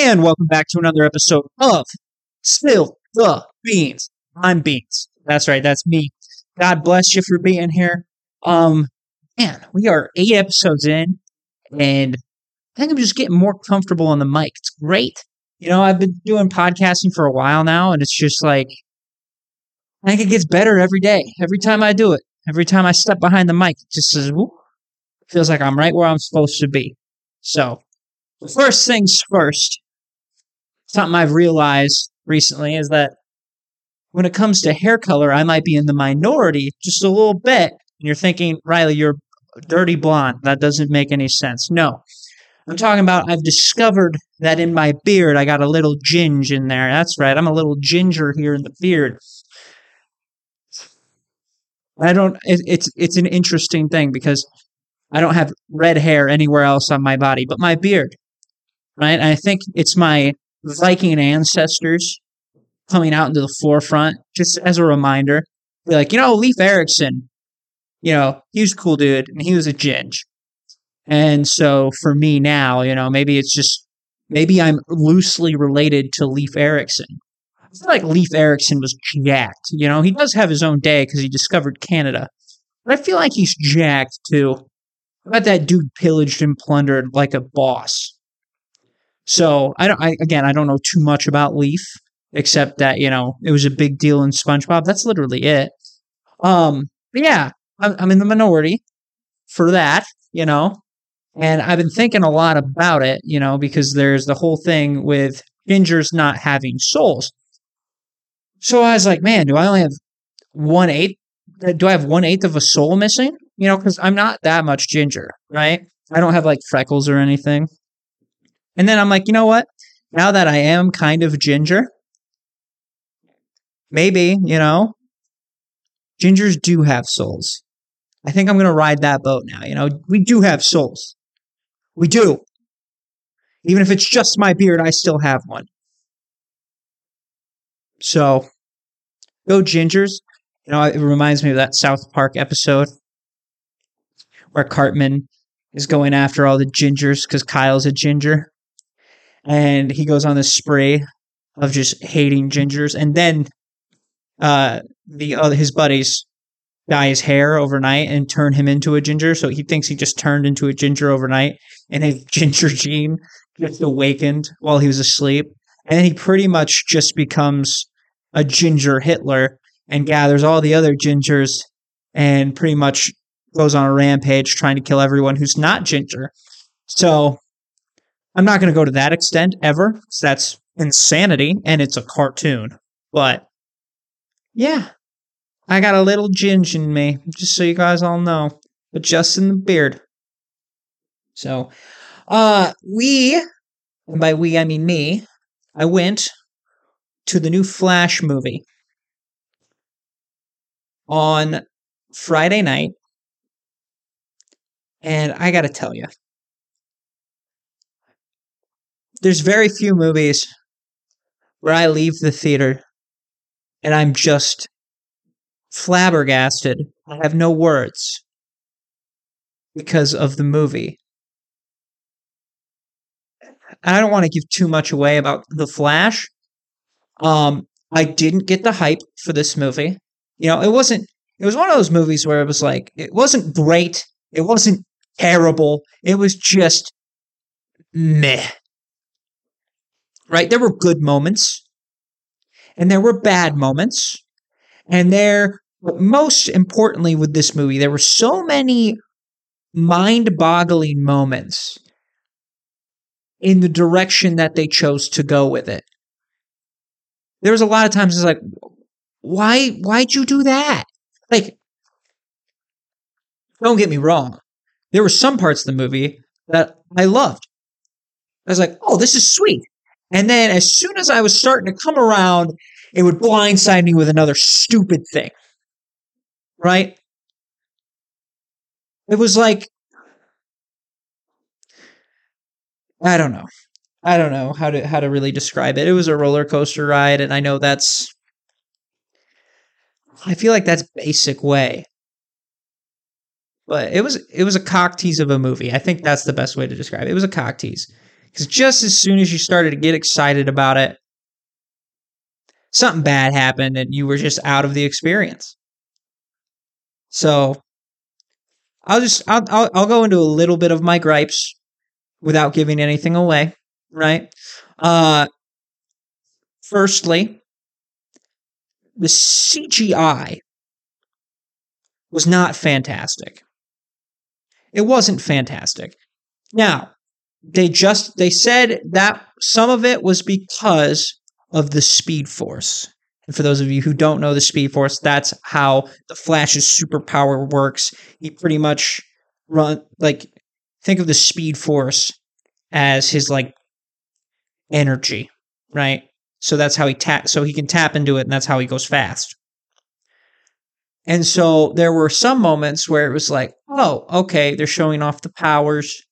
And welcome back to another episode of Spill the Beans. I'm Beans. That's right, that's me. God bless you for being here. Um, man, we are eight episodes in, and I think I'm just getting more comfortable on the mic. It's great. You know, I've been doing podcasting for a while now, and it's just like I think it gets better every day. Every time I do it, every time I step behind the mic, it just says, whoop, feels like I'm right where I'm supposed to be. So, first things first, something I've realized recently is that when it comes to hair color, I might be in the minority just a little bit. And you're thinking, Riley, you're dirty blonde. That doesn't make any sense. No. I'm talking about I've discovered that in my beard I got a little ginge in there. That's right. I'm a little ginger here in the beard. I don't it, it's it's an interesting thing because I don't have red hair anywhere else on my body but my beard. Right? I think it's my Viking ancestors coming out into the forefront, just as a reminder. Be like, you know, Leif Erikson, you know, he was a cool dude and he was a ginge. And so for me now, you know, maybe it's just maybe I'm loosely related to Leif Erikson. I feel like Leif Erikson was jacked. You know, he does have his own day because he discovered Canada. But I feel like he's jacked too. I bet that dude pillaged and plundered like a boss. So I don't. I, again, I don't know too much about Leif except that you know it was a big deal in SpongeBob. That's literally it. Um, but yeah, I'm, I'm in the minority for that. You know, and I've been thinking a lot about it. You know, because there's the whole thing with gingers not having souls. So I was like, man, do I only have one eighth? Do I have one eighth of a soul missing? You know, because I'm not that much ginger, right? I don't have like freckles or anything. And then I'm like, you know what? Now that I am kind of ginger, maybe, you know, gingers do have souls. I think I'm going to ride that boat now. You know, we do have souls. We do. Even if it's just my beard, I still have one. So, go gingers. You know, it reminds me of that South Park episode where Cartman is going after all the gingers because Kyle's a ginger and he goes on this spree of just hating gingers, and then uh, the uh, his buddies dye his hair overnight and turn him into a ginger. So he thinks he just turned into a ginger overnight, and his ginger gene just awakened while he was asleep, and he pretty much just becomes a ginger Hitler and gathers all the other gingers and pretty much goes on a rampage trying to kill everyone who's not ginger. So I'm not going to go to that extent ever because that's insanity and it's a cartoon. But yeah, I got a little ginge in me, just so you guys all know, but just in the beard. So, uh, we, and by we I mean me, I went to the new Flash movie on Friday night. And I got to tell you, there's very few movies where I leave the theater and I'm just flabbergasted. I have no words because of the movie. And I don't want to give too much away about The Flash. Um, I didn't get the hype for this movie. You know, it wasn't, it was one of those movies where it was like, it wasn't great. It wasn't terrible. It was just meh right? There were good moments and there were bad moments. And there, but most importantly with this movie, there were so many mind boggling moments in the direction that they chose to go with it. There was a lot of times it's like, why, why'd you do that? Like, don't get me wrong. There were some parts of the movie that I loved. I was like, oh, this is sweet. And then as soon as I was starting to come around, it would blindside me with another stupid thing. Right? It was like, I don't know. I don't know how to how to really describe it. It was a roller coaster ride, and I know that's I feel like that's basic way. But it was it was a cock tease of a movie. I think that's the best way to describe it. It was a cock tease. Because just as soon as you started to get excited about it, something bad happened and you were just out of the experience. So I'll just I'll, I'll I'll go into a little bit of my gripes without giving anything away, right? Uh firstly, the CGI was not fantastic. It wasn't fantastic. Now, they just they said that some of it was because of the speed force. And for those of you who don't know the speed force, that's how the Flash's superpower works. He pretty much run like think of the speed force as his like energy, right? So that's how he tap so he can tap into it and that's how he goes fast. And so there were some moments where it was like, oh, okay, they're showing off the powers.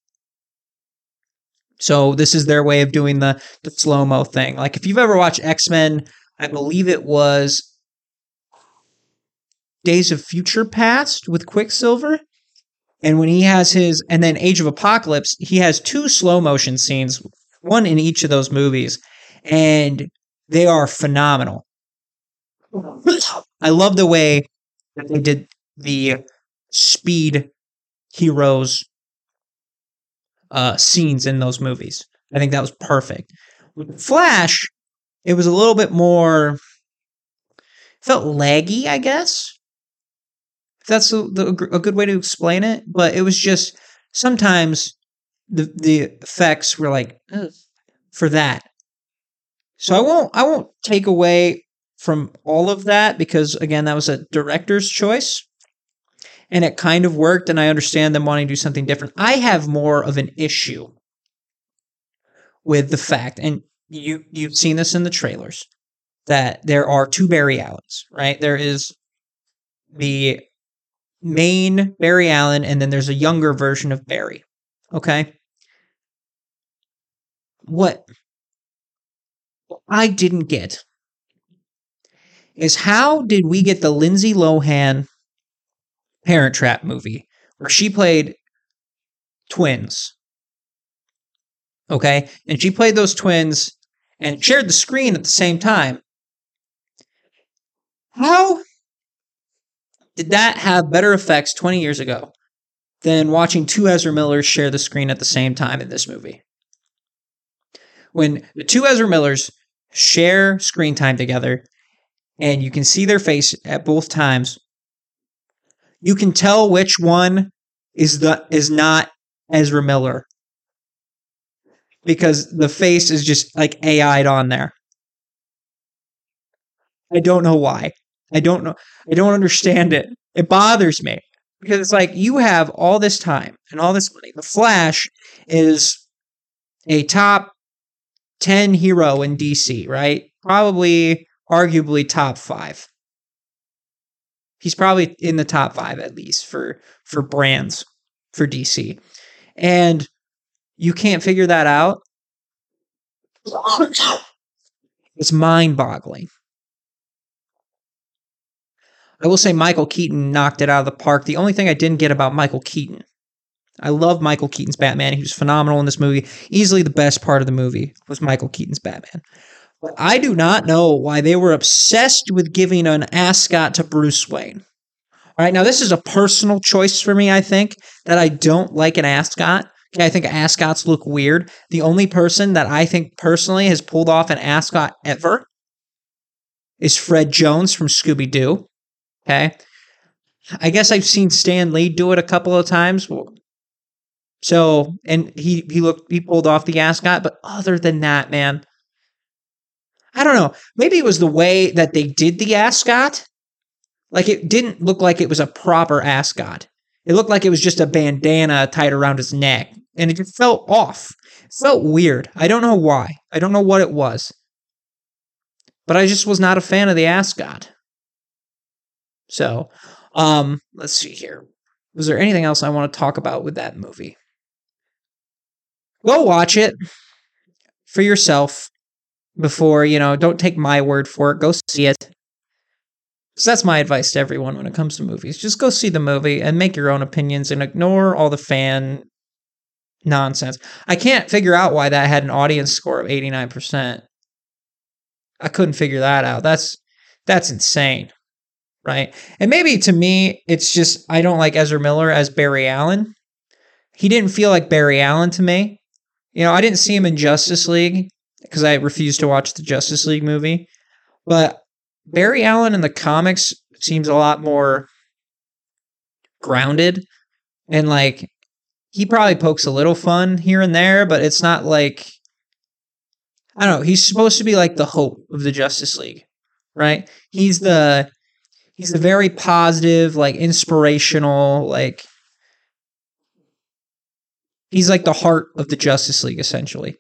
So this is their way of doing the the slow mo thing. Like if you've ever watched X Men, I believe it was Days of Future Past with Quicksilver, and when he has his, and then Age of Apocalypse, he has two slow motion scenes, one in each of those movies, and they are phenomenal. I love the way that they did the speed heroes uh, scenes in those movies. I think that was perfect. With Flash, it was a little bit more felt laggy, I guess. If that's a, a good way to explain it, but it was just sometimes the the effects were like for that. So I won't I won't take away from all of that because again that was a director's choice and it kind of worked and I understand them wanting to do something different. I have more of an issue with the fact and you you've seen this in the trailers that there are two Barry Allens, right? There is the main Barry Allen and then there's a younger version of Barry. Okay? What I didn't get is how did we get the Lindsay Lohan Parent Trap movie where she played twins? Okay. And she played those twins and shared the screen at the same time. How did that have better effects 20 years ago than watching two Ezra Millers share the screen at the same time in this movie? When the two Ezra Millers share screen time together and you can see their face at both times, you can tell which one is the is not Ezra Miller because the face is just like AI'd on there. I don't know why. I don't know. I don't understand it. It bothers me because it's like you have all this time and all this money. The Flash is a top 10 hero in DC, right? Probably arguably top 5. He's probably in the top 5 at least for for brands for DC. And you can't figure that out. It's mind-boggling. I will say Michael Keaton knocked it out of the park. The only thing I didn't get about Michael Keaton, I love Michael Keaton's Batman. He was phenomenal in this movie. Easily the best part of the movie was Michael Keaton's Batman. But I do not know why they were obsessed with giving an ascot to Bruce Wayne. All right, now this is a personal choice for me, I think, that I don't like an ascot. Okay, I think ascots look weird. The only person that I think personally has pulled off an ascot ever is Fred Jones from Scooby Doo. Okay. I guess I've seen Stan Lee do it a couple of times. So, and he he looked he pulled off the ascot, but other than that, man, I don't know. Maybe it was the way that they did the ascot. Like it didn't look like it was a proper ascot. It looked like it was just a bandana tied around his neck, and it just felt off. It felt weird. I don't know why. I don't know what it was. But I just was not a fan of the ascot. So, um, let's see here. Was there anything else I want to talk about with that movie? Go watch it for yourself before, you know, don't take my word for it. Go see it. So that's my advice to everyone when it comes to movies. Just go see the movie and make your own opinions and ignore all the fan nonsense. I can't figure out why that had an audience score of 89%. I couldn't figure that out. That's that's insane. Right? And maybe to me it's just I don't like Ezra Miller as Barry Allen. He didn't feel like Barry Allen to me. You know, I didn't see him in Justice League because I refused to watch the Justice League movie. But Barry Allen in the comics seems a lot more grounded and like he probably pokes a little fun here and there, but it's not like I don't know. He's supposed to be like the hope of the Justice League, right? He's the he's a very positive, like inspirational, like he's like the heart of the Justice League essentially.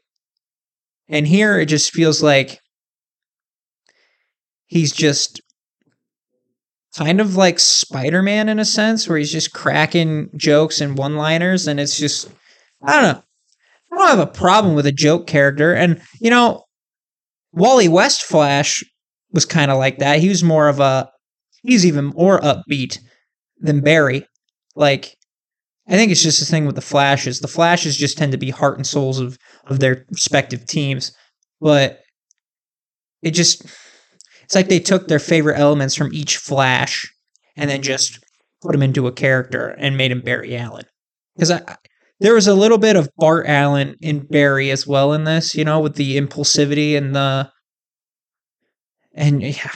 And here it just feels like he's just kind of like Spider-Man in a sense where he's just cracking jokes and one-liners and it's just I don't know. I don't have a problem with a joke character and you know Wally West Flash was kind of like that. He was more of a he's even more upbeat than Barry. Like I think it's just the thing with the Flashes. The Flashes just tend to be heart and souls of of their respective teams, but it just it's like they took their favorite elements from each Flash and then just put them into a character and made him Barry Allen. Because I, there was a little bit of Bart Allen in Barry as well in this, you know, with the impulsivity and the and yeah.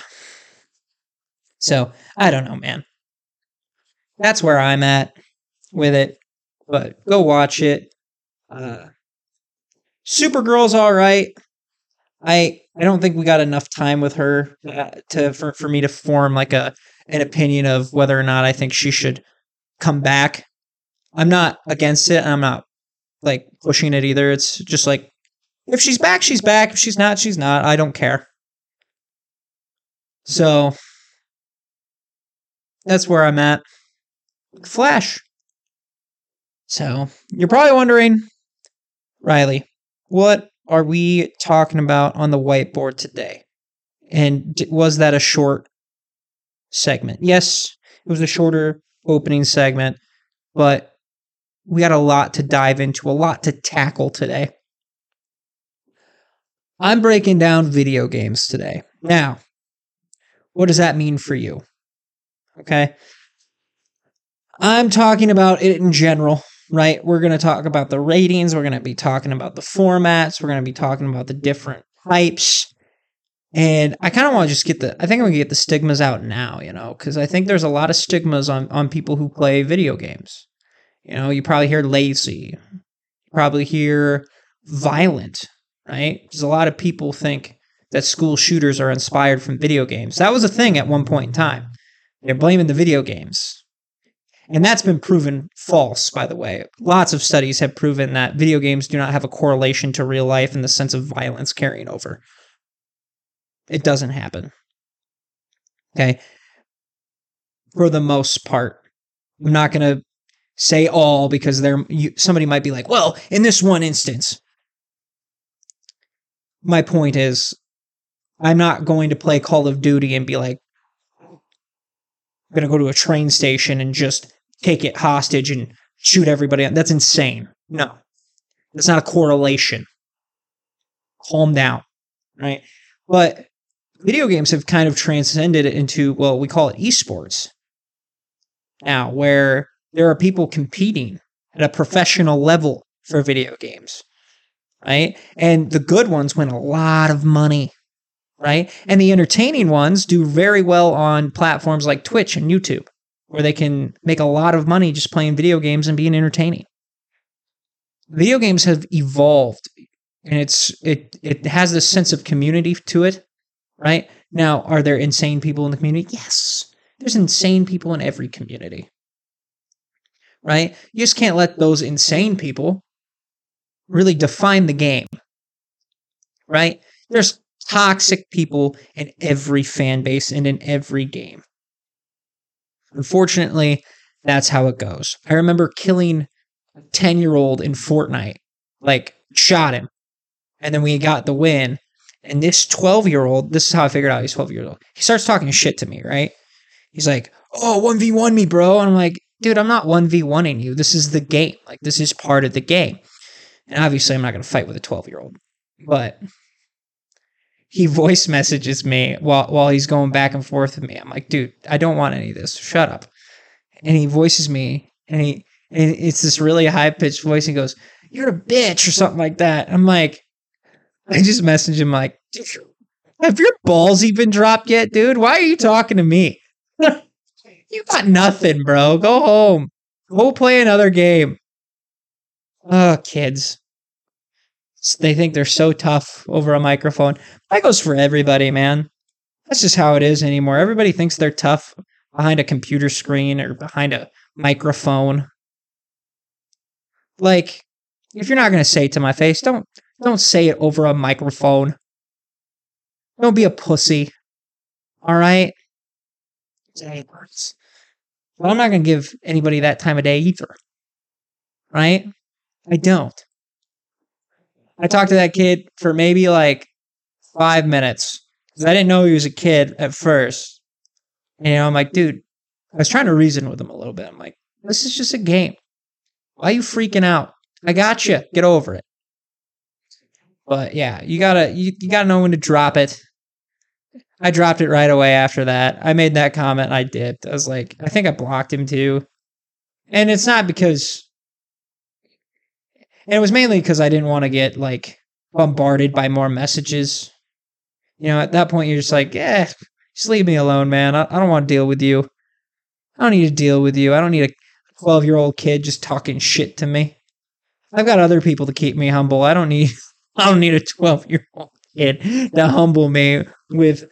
So I don't know, man. That's where I'm at with it. But go watch it. Uh, Supergirl's all right. I I don't think we got enough time with her uh, to for, for me to form like a an opinion of whether or not I think she should come back. I'm not against it. I'm not like pushing it either. It's just like if she's back, she's back. If she's not, she's not. I don't care. So that's where I'm at. Flash. So you're probably wondering, Riley, what are we talking about on the whiteboard today? And was that a short segment? Yes, it was a shorter opening segment, but we got a lot to dive into, a lot to tackle today. I'm breaking down video games today. Now, what does that mean for you? Okay. I'm talking about it in general right? We're going to talk about the ratings. We're going to be talking about the formats. We're going to be talking about the different types. And I kind of want to just get the, I think I'm going to get the stigmas out now, you know, because I think there's a lot of stigmas on, on people who play video games. You know, you probably hear lazy, you probably hear violent, right? Because a lot of people think that school shooters are inspired from video games. That was a thing at one point in time. They're blaming the video games. And that's been proven false, by the way. Lots of studies have proven that video games do not have a correlation to real life in the sense of violence carrying over. It doesn't happen. Okay. For the most part, I'm not going to say all because there somebody might be like, "Well, in this one instance." My point is I'm not going to play Call of Duty and be like, I'm going to go to a train station and just take it hostage and shoot everybody. That's insane. No, that's not a correlation. Calm down, right? But video games have kind of transcended into, well, we call it esports now, where there are people competing at a professional level for video games, right? And the good ones win a lot of money, right? And the entertaining ones do very well on platforms like Twitch and YouTube where they can make a lot of money just playing video games and being entertaining. Video games have evolved and it's it it has this sense of community to it, right? Now, are there insane people in the community? Yes. There's insane people in every community. Right? You just can't let those insane people really define the game. Right? There's toxic people in every fan base and in every game. Unfortunately, that's how it goes. I remember killing a 10 year old in Fortnite, like, shot him. And then we got the win. And this 12 year old, this is how I figured out he's 12 years old. He starts talking shit to me, right? He's like, oh, 1v1 me, bro. And I'm like, dude, I'm not 1v1ing you. This is the game. Like, this is part of the game. And obviously, I'm not going to fight with a 12 year old, but he voice messages me while while he's going back and forth with me. I'm like, dude, I don't want any of this. Shut up. And he voices me, and he and it's this really high pitched voice. He goes, "You're a bitch" or something like that. I'm like, I just message him like, have your balls even dropped yet, dude? Why are you talking to me? you got nothing, bro. Go home. Go play another game. Oh, kids. They think they're so tough over a microphone. That goes for everybody, man. That's just how it is anymore. Everybody thinks they're tough behind a computer screen or behind a microphone. Like, if you're not to say it to my face, don't don't say it over a microphone. Don't be a pussy. All right? But I'm not to give anybody that time of day either. Right? I don't. I talked to that kid for maybe like five minutes because I didn't know he was a kid at first. And, you know, I'm like, dude, I was trying to reason with him a little bit. I'm like, this is just a game. Why are you freaking out? I got you. Get over it. But yeah, you gotta you, you gotta know when to drop it. I dropped it right away after that. I made that comment. I dipped. I was like, I think I blocked him too. And it's not because, and it was mainly because I didn't want to get like bombarded by more messages. You know, at that point, you're just like, yeah, just leave me alone, man. I, I don't want to deal with you. I don't need to deal with you. I don't need a 12 year old kid just talking shit to me. I've got other people to keep me humble. I don't need, I don't need a 12 year old kid to humble me with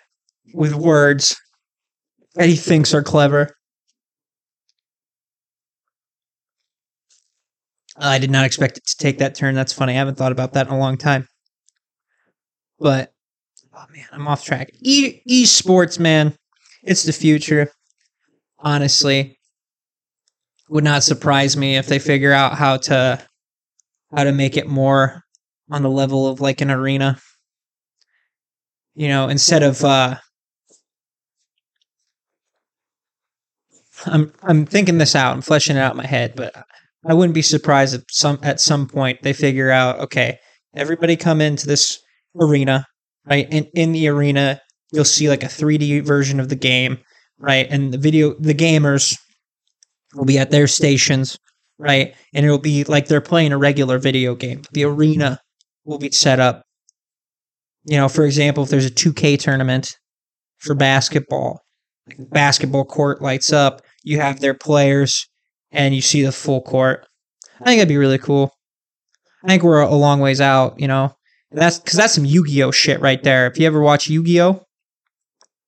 with words that he thinks are clever. I did not expect it to take that turn. That's funny. I haven't thought about that in a long time. But oh man, I'm off track. E esports, man, it's the future. Honestly, would not surprise me if they figure out how to how to make it more on the level of like an arena. You know, instead of uh I'm I'm thinking this out. I'm fleshing it out in my head, but I wouldn't be surprised if some at some point they figure out, okay, everybody come into this arena, right? And in the arena, you'll see like a 3D version of the game, right? And the video the gamers will be at their stations, right? And it'll be like they're playing a regular video game. The arena will be set up. You know, for example, if there's a 2K tournament for basketball, like basketball court lights up, you have their players and you see the full court. I think that'd be really cool. I think we're a long ways out, you know. That's because that's some Yu Gi Oh shit right there. If you ever watch Yu Gi Oh,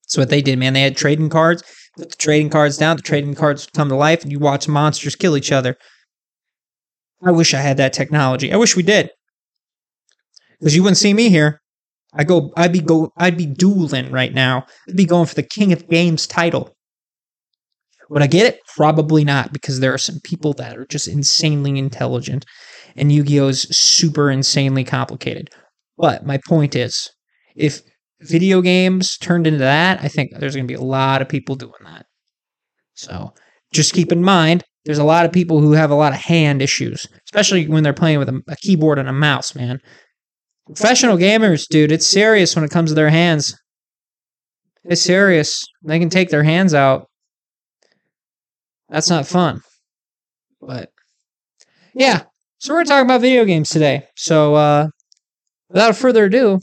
that's what they did, man. They had trading cards. Put the trading cards down. The trading cards come to life, and you watch monsters kill each other. I wish I had that technology. I wish we did, because you wouldn't see me here. I go. I'd be go. I'd be dueling right now. I'd be going for the King of Games title. Would I get it? Probably not, because there are some people that are just insanely intelligent, and Yu Gi Oh is super insanely complicated. But my point is, if video games turned into that, I think there's going to be a lot of people doing that. So just keep in mind, there's a lot of people who have a lot of hand issues, especially when they're playing with a, a keyboard and a mouse, man. Professional gamers, dude, it's serious when it comes to their hands. It's serious. They can take their hands out that's not fun. But yeah, so we're talking about video games today. So uh, without further ado,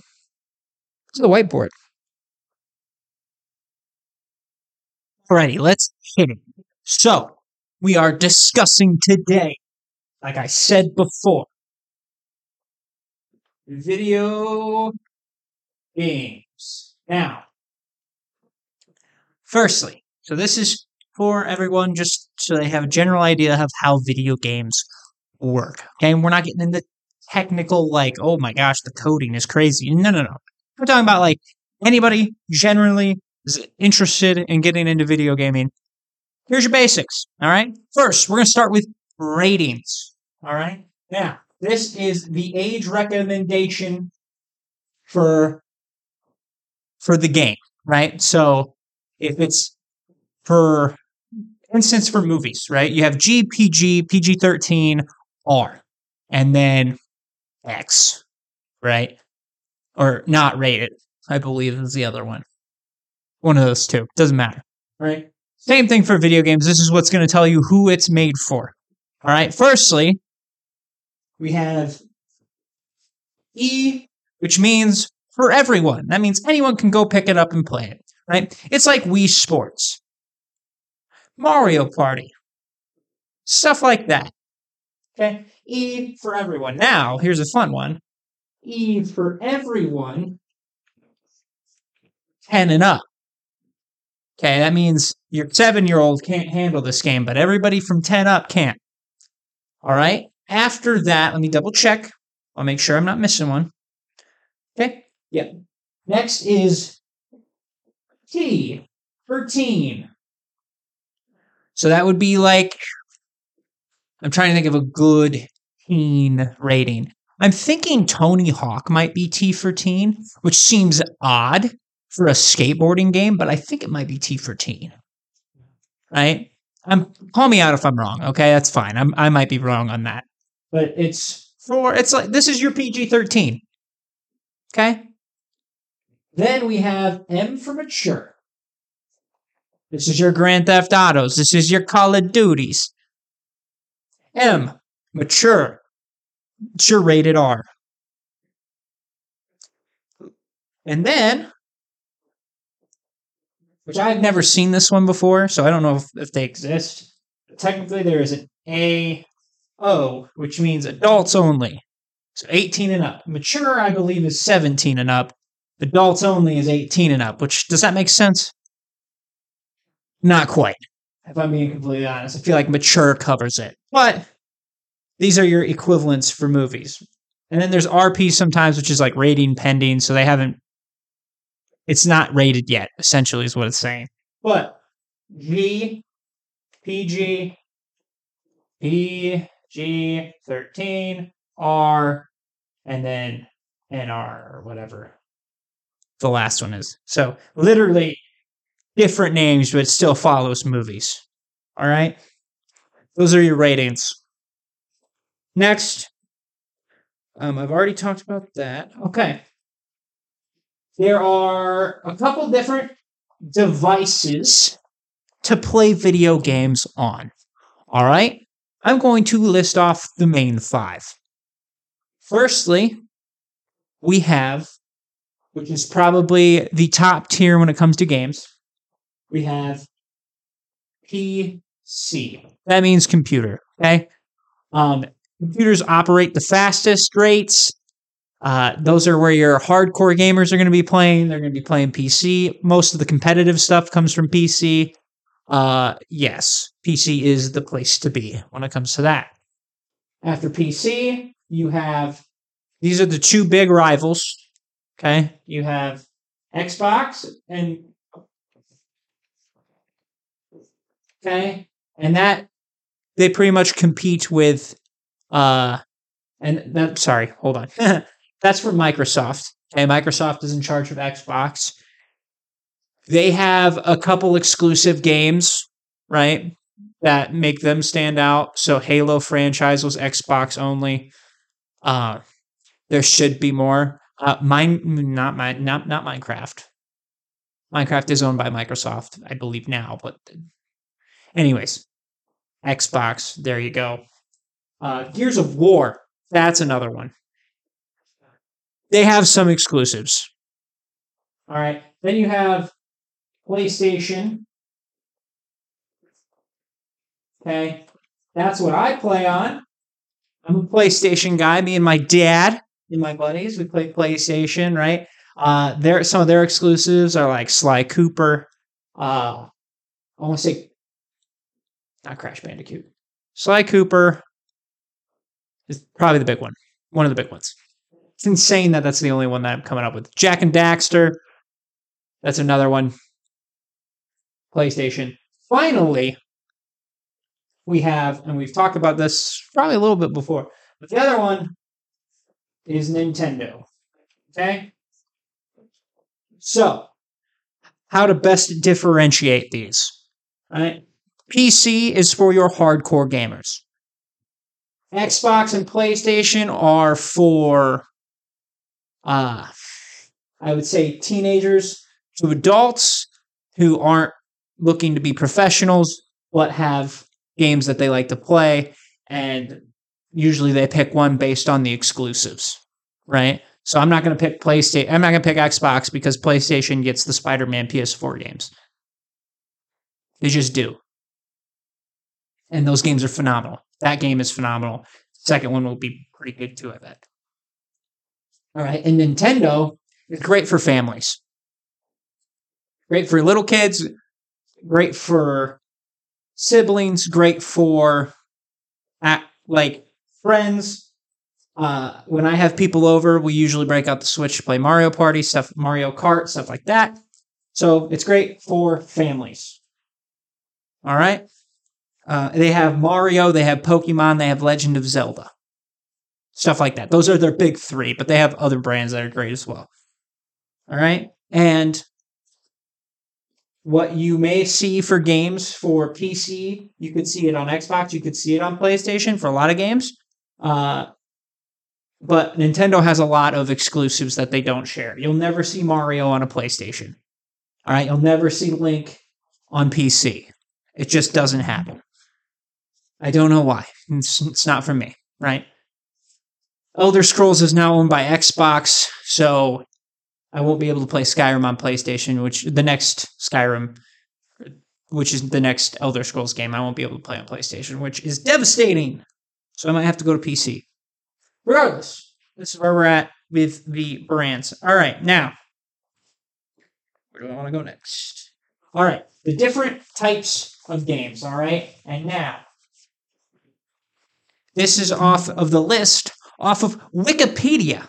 to the whiteboard. Alrighty, let's hit it. So we are discussing today, like I said before, video games. Now, firstly, so this is for everyone just so they have a general idea of how video games work. Okay, and we're not getting into technical like, oh my gosh, the coding is crazy. No, no, no. We're talking about like anybody generally is interested in getting into video gaming. Here's your basics. All right. First, we're gonna start with ratings. All right. Now, this is the age recommendation for for the game, right? So if it's for instance for movies, right? You have G, PG, PG 13, R. And then X, right? Or not rated, I believe is the other one. One of those two. Doesn't matter. Right? Same thing for video games. This is what's going to tell you who it's made for. All right. Firstly, we have E, which means for everyone. That means anyone can go pick it up and play it. Right? It's like Wii Sports, Mario Party, stuff like that. Okay. E for everyone. Now, here's a fun one. E for everyone, 10 and up. Okay, that means your seven year old can't handle this game, but everybody from 10 up can't. All right. After that, let me double check. I'll make sure I'm not missing one. Okay. Yeah. Next is T for teen. So that would be like, I'm trying to think of a good teen rating. I'm thinking Tony Hawk might be T for teen, which seems odd for a skateboarding game, but I think it might be T for teen. Right? I'm call me out if I'm wrong. Okay, that's fine. I'm, I might be wrong on that, but it's for it's like this is your PG thirteen. Okay. Then we have M for mature. This is your Grand Theft Autos. This is your Call of Duties. M mature. It's your rated R. And then which I've never seen this one before, so I don't know if, if they exist. But technically, there is an AO, which means adults only. So 18 and up. Mature, I believe, is 17 and up. Adults only is 18 and up, which does that make sense? Not quite. If I'm being completely honest, I feel like mature covers it. But these are your equivalents for movies. And then there's RP sometimes, which is like rating pending, so they haven't it's not rated yet, essentially, is what it's saying. But G, PG, PG 13, R, and then NR or whatever the last one is. So literally different names, but still follows movies. All right. Those are your ratings. Next, um, I've already talked about that. Okay. There are a couple different devices to play video games on. All right. I'm going to list off the main five. Firstly, we have, which is probably the top tier when it comes to games, we have PC. That means computer. Okay. Um, computers operate the fastest rates uh, those are where your hardcore gamers are going to be playing. They're going to be playing PC. Most of the competitive stuff comes from PC. Uh, yes, PC is the place to be when it comes to that. After PC, you have these are the two big rivals. Okay, you have Xbox and okay, and that they pretty much compete with uh and that sorry, hold on. That's for Microsoft. Okay, Microsoft is in charge of Xbox. They have a couple exclusive games, right, that make them stand out. So Halo franchise was Xbox only. Uh, there should be more. Uh, mine, not mine, not not Minecraft. Minecraft is owned by Microsoft, I believe now. But, anyways, Xbox. There you go. Uh, Gears of War. That's another one they have some exclusives. All right. Then you have PlayStation. Okay. That's what I play on. I'm a PlayStation guy. Me and my dad and my buddies, we play PlayStation, right? Uh, some of their exclusives are like Sly Cooper. Uh, I want to say, not Crash Bandicoot. Sly Cooper is probably the big one, one of the big ones. It's insane that that's the only one that I'm coming up with. Jak and Daxter. That's another one. PlayStation. Finally, we have, and we've talked about this probably a little bit before, but the other one is Nintendo. Okay? So, how to best differentiate these. Right? PC is for your hardcore gamers. Xbox and PlayStation are for, uh, I would say, teenagers to adults who aren't looking to be professionals but have games that they like to play. And usually they pick one based on the exclusives, right? So I'm not going to pick PlayStation. I'm not going to pick Xbox because PlayStation gets the Spider Man PS4 games. They just do. And those games are phenomenal. That game is phenomenal. Second one will be pretty good too, I bet. All right. And Nintendo is great for families. Great for little kids, great for siblings, great for like friends. Uh, when I have people over, we usually break out the Switch to play Mario Party, stuff, Mario Kart, stuff like that. So it's great for families. All right. Uh, they have Mario, they have Pokemon, they have Legend of Zelda. Stuff like that. Those are their big three, but they have other brands that are great as well. All right. And what you may see for games for PC, you could see it on Xbox, you could see it on PlayStation for a lot of games. Uh, but Nintendo has a lot of exclusives that they don't share. You'll never see Mario on a PlayStation. All right. You'll never see Link on PC. It just doesn't happen. I don't know why. It's, it's not for me, right? Elder Scrolls is now owned by Xbox, so I won't be able to play Skyrim on PlayStation, which the next Skyrim, which is the next Elder Scrolls game, I won't be able to play on PlayStation, which is devastating. So I might have to go to PC. Regardless, this is where we're at with the brands. All right, now, where do I want to go next? All right, the different types of games. All right, and now this is off of the list off of Wikipedia,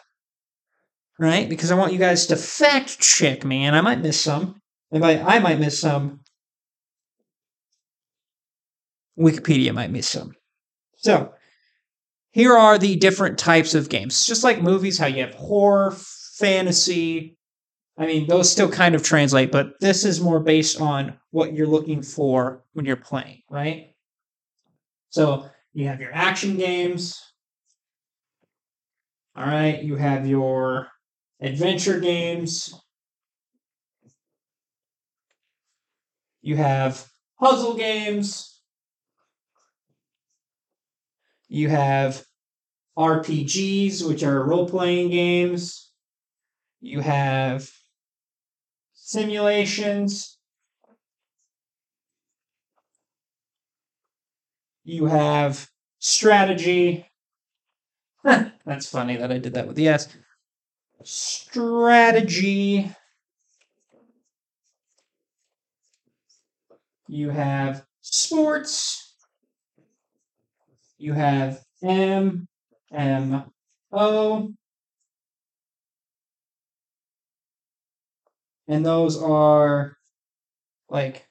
right? Because I want you guys to fact check me, and I might miss some. And I, I might miss some. Wikipedia might miss some. So, here are the different types of games. Just like movies, how you have horror, fantasy. I mean, those still kind of translate, but this is more based on what you're looking for when you're playing, right? So, you have your action games. All right, you have your adventure games. You have puzzle games. You have RPGs, which are role playing games. You have simulations. You have strategy. That's funny that I did that with the S. Strategy. You have sports. You have M, M, O. And those are like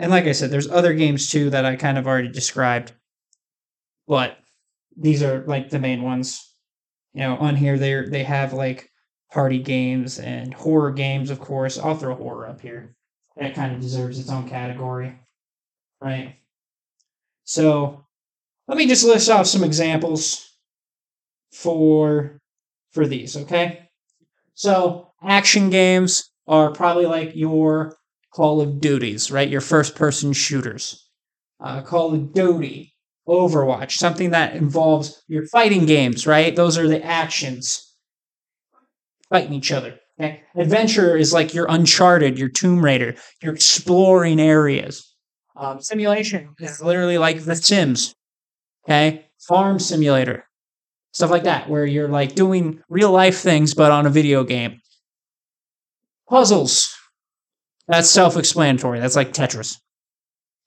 and like I said, there's other games too that I kind of already described, but these are like the main ones. You know, on here they they have like party games and horror games, of course. I'll throw horror up here. That kind of deserves its own category, right? So let me just list off some examples for for these, okay? So action games are probably like your Call of Duties, right? Your first person shooters. Uh, Call of Duty, Overwatch, something that involves your fighting games, right? Those are the actions. Fighting each other. Okay? Adventure is like your Uncharted, your Tomb Raider, you're exploring areas. Um, simulation is literally like The Sims. Okay? Farm simulator. Stuff like that, where you're like doing real life things but on a video game. Puzzles, that's self explanatory. That's like Tetris.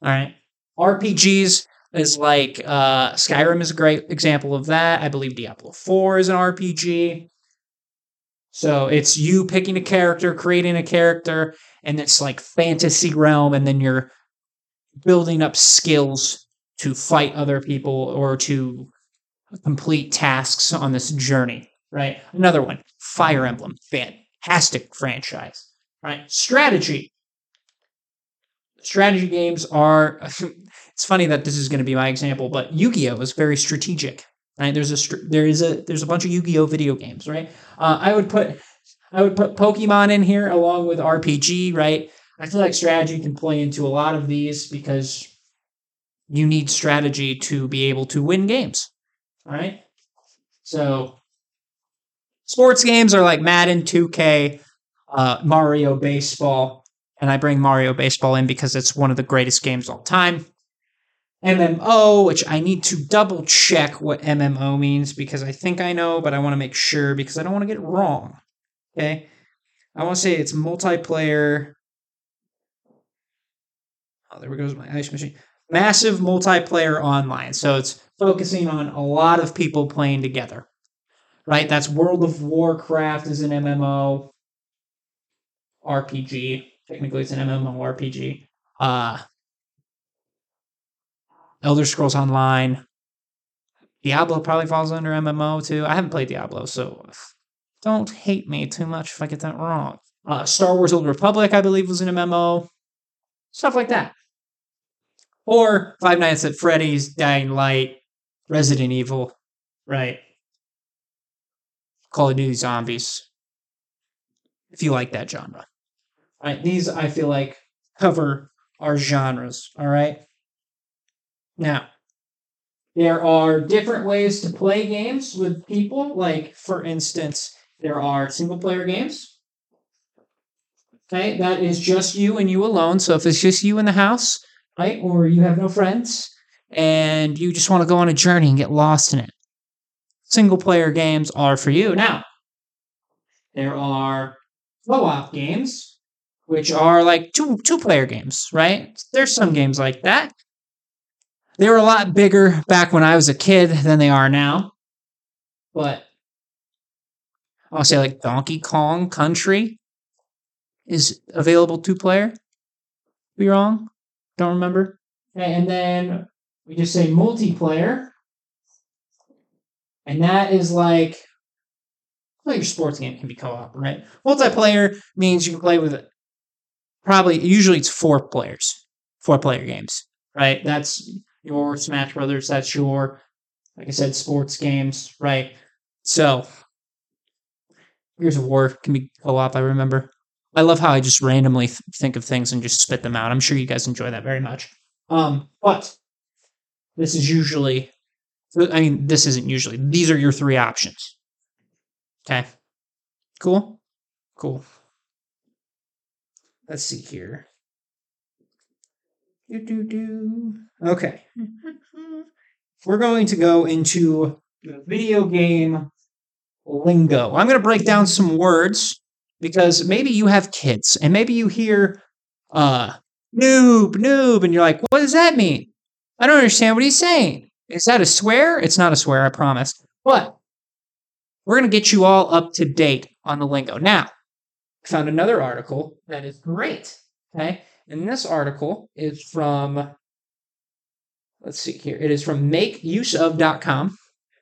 All right. RPGs is like uh, Skyrim is a great example of that. I believe Diablo 4 is an RPG. So it's you picking a character, creating a character, and it's like fantasy realm, and then you're building up skills to fight other people or to complete tasks on this journey, right? Another one, Fire Emblem, fantastic franchise, right? Strategy strategy games are. it's funny that this is going to be my example, but Yu-Gi-Oh is very strategic. Right? There's a there is a there's a bunch of Yu-Gi-Oh video games, right? Uh, I would put I would put Pokemon in here along with RPG, right? I feel like strategy can play into a lot of these because you need strategy to be able to win games. All right. So sports games are like Madden, 2K, uh, Mario Baseball. And I bring Mario Baseball in because it's one of the greatest games of all time. MMO, which I need to double check what MMO means because I think I know, but I want to make sure because I don't want to get it wrong. Okay. I want to say it's multiplayer. Oh, there goes my ice machine. Massive multiplayer online. So it's focusing on a lot of people playing together. Right? That's World of Warcraft is an MMO RPG. Technically, it's an MMO RPG. Uh, Elder Scrolls Online. Diablo probably falls under MMO too. I haven't played Diablo, so don't hate me too much if I get that wrong. Uh, Star Wars Old Republic, I believe, was an MMO. Stuff like that. Or Five Nights at Freddy's, Dying Light, Resident Evil, right? Call of Duty Zombies. If you like that genre. All right, these I feel like cover our genres, all right? Now, there are different ways to play games with people. Like, for instance, there are single player games. Okay, that is just you and you alone. So if it's just you in the house, right, or you have no friends and you just want to go on a journey and get lost in it, single player games are for you. Now, there are co op games, which are like two two player games, right? There's some games like that. They were a lot bigger back when I was a kid than they are now. But I'll say like Donkey Kong Country is available two player. Be wrong? Don't remember. Okay, and then we just say multiplayer. And that is like well, your sports game can be co-op, right? Multiplayer means you can play with probably usually it's four players, four player games, right? That's your Smash Brothers. That's your, like I said, sports games, right? So, Gears of War can be co-op. I remember. I love how I just randomly th- think of things and just spit them out. I'm sure you guys enjoy that very much. Um, but this is usually, I mean, this isn't usually. These are your three options. Okay. Cool. Cool. Let's see here. Do, do, do. Okay. We're going to go into the video game lingo. I'm going to break down some words because maybe you have kids and maybe you hear uh noob, noob, and you're like, what does that mean? I don't understand what he's saying. Is that a swear? It's not a swear, I promise. But we're going to get you all up to date on the lingo. Now, found another article that is great. Okay. And this article is from, let's see here. It is from makeuseof.com.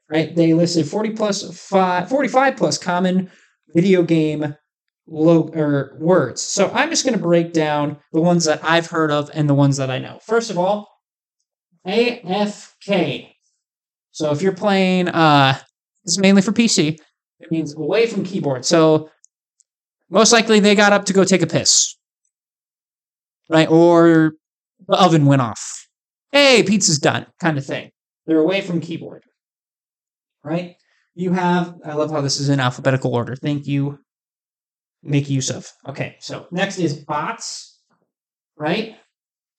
Right. They listed 40 plus five, 45 plus common video game lo- or words. So I'm just going to break down the ones that I've heard of and the ones that I know. First of all, AFK. So if you're playing, uh, this is mainly for PC. It means away from keyboard. So most likely they got up to go take a piss, right? Or the oven went off. Hey, pizza's done, kind of thing. They're away from keyboard, right? You have, I love how this is in alphabetical order. Thank you. Make use of. Okay, so next is bots, right?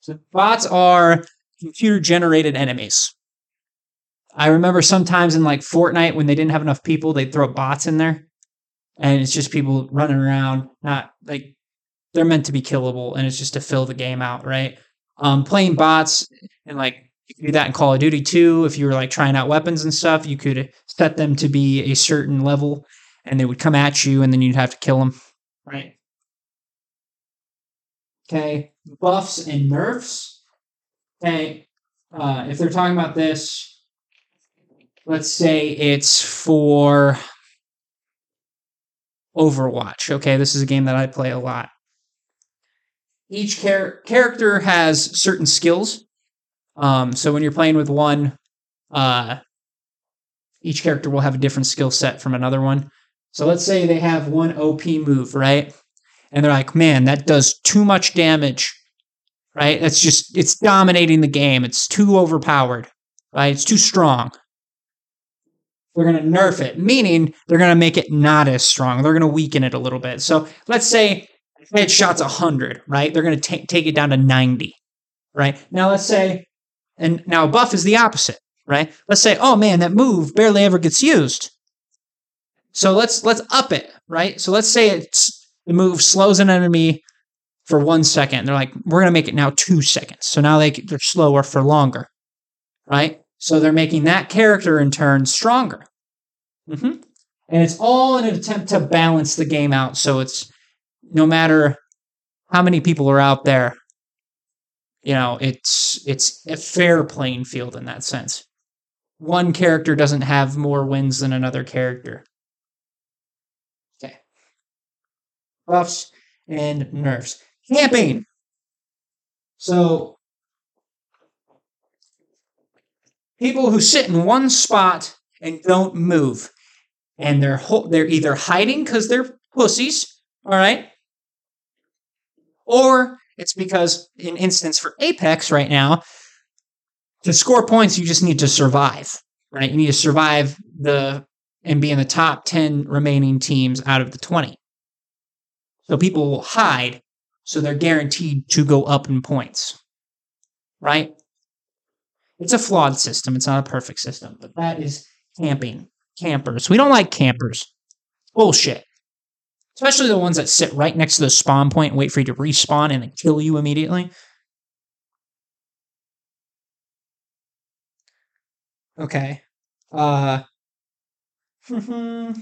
So bots are computer generated enemies. I remember sometimes in like Fortnite when they didn't have enough people, they'd throw bots in there. And it's just people running around, not like they're meant to be killable, and it's just to fill the game out, right? Um, playing bots and like you could do that in Call of Duty too. If you were like trying out weapons and stuff, you could set them to be a certain level and they would come at you and then you'd have to kill them, right? Okay, buffs and nerfs. Okay, uh, if they're talking about this, let's say it's for Overwatch. Okay, this is a game that I play a lot. each char- character has certain skills. Um, so when you're playing with one, uh, each character will have a different skill set from another one. So let's say they have one OP move, right? And they're like, man, that does too much damage, right? That's just, it's dominating the game. It's too overpowered, right? It's too strong. They're going to nerf it, meaning they're going to make it not as strong. They're going to weaken it a little bit. So let's say headshot's 100, right? They're going to take it down to 90, right? Now let's say, and now buff is the opposite, right? Let's say, oh man, that move barely ever gets used. So let's let's up it, right? So let's say it's the move slows an enemy for one second. They're like, we're gonna make it now two seconds. So now they they're slower for longer, right? So they're making that character in turn stronger. Mm-hmm. And it's all in an attempt to balance the game out. So it's no matter how many people are out there, you know, it's it's a fair playing field in that sense. One character doesn't have more wins than another character. Okay. Buffs and nerfs. Camping. So people who sit in one spot and don't move, and they're ho- they're either hiding because they're pussies, all right, or it's because in instance for Apex right now, to score points you just need to survive, right? You need to survive the and be in the top 10 remaining teams out of the 20. So people will hide so they're guaranteed to go up in points. Right? It's a flawed system. It's not a perfect system, but that is camping. Campers. We don't like campers. Bullshit. Especially the ones that sit right next to the spawn point and wait for you to respawn and kill you immediately. Okay. Uh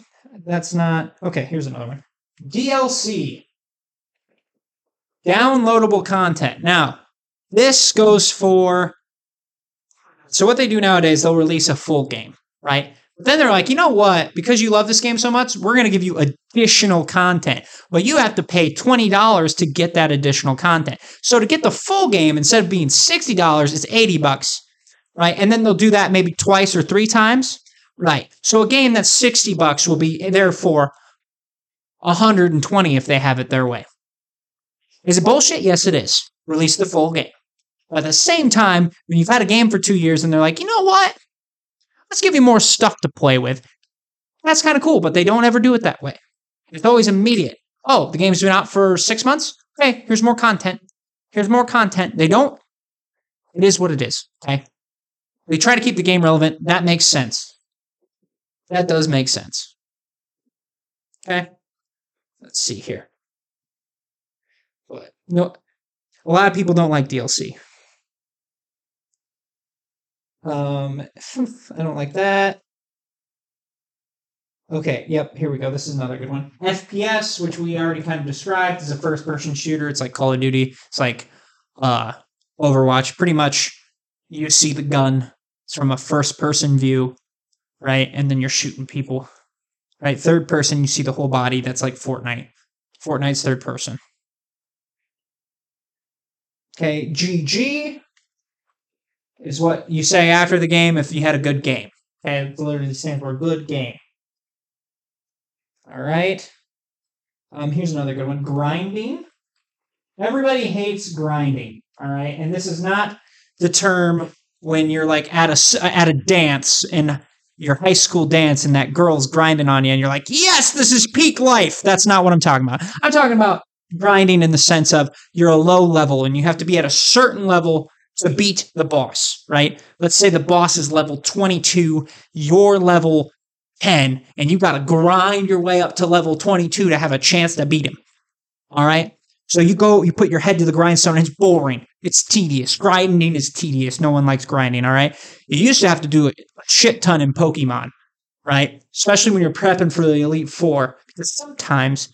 that's not okay, here's another one. DLC. Downloadable content. Now, this goes for so what they do nowadays, they'll release a full game, right? But then they're like, you know what? Because you love this game so much, we're going to give you additional content. Well, you have to pay $20 to get that additional content. So to get the full game, instead of being $60, it's 80 bucks, right? And then they'll do that maybe twice or three times. Right. So a game that's 60 bucks will be therefore 120 if they have it their way. Is it bullshit? Yes, it is. Release the full game. But at the same time, when you've had a game for two years and they're like, you know what? Let's give you more stuff to play with. That's kind of cool, but they don't ever do it that way. It's always immediate. Oh, the game's been out for six months? Okay, here's more content. Here's more content. They don't. It is what it is. Okay. They try to keep the game relevant. That makes sense. That does make sense. Okay. Let's see here. But, you know, a lot of people don't like DLC. Um, I don't like that. Okay, yep, here we go. This is another good one. FPS, which we already kind of described, is a first person shooter. It's like Call of Duty. It's like uh, Overwatch. Pretty much you see the gun. It's from a first person view, right? And then you're shooting people. Right? Third person, you see the whole body. That's like Fortnite. Fortnite's third person. Okay, GG is what you say after the game if you had a good game. Okay, it literally stands for a good game. All right. Um, here's another good one. Grinding. Everybody hates grinding. All right, and this is not the term when you're like at a at a dance in your high school dance and that girl's grinding on you and you're like, yes, this is peak life. That's not what I'm talking about. I'm talking about grinding in the sense of you're a low level and you have to be at a certain level to beat the boss, right? Let's say the boss is level 22, you're level 10, and you got to grind your way up to level 22 to have a chance to beat him. All right? So you go, you put your head to the grindstone, and it's boring. It's tedious. Grinding is tedious. No one likes grinding, all right? You used to have to do a shit ton in Pokemon, right? Especially when you're prepping for the Elite Four, because sometimes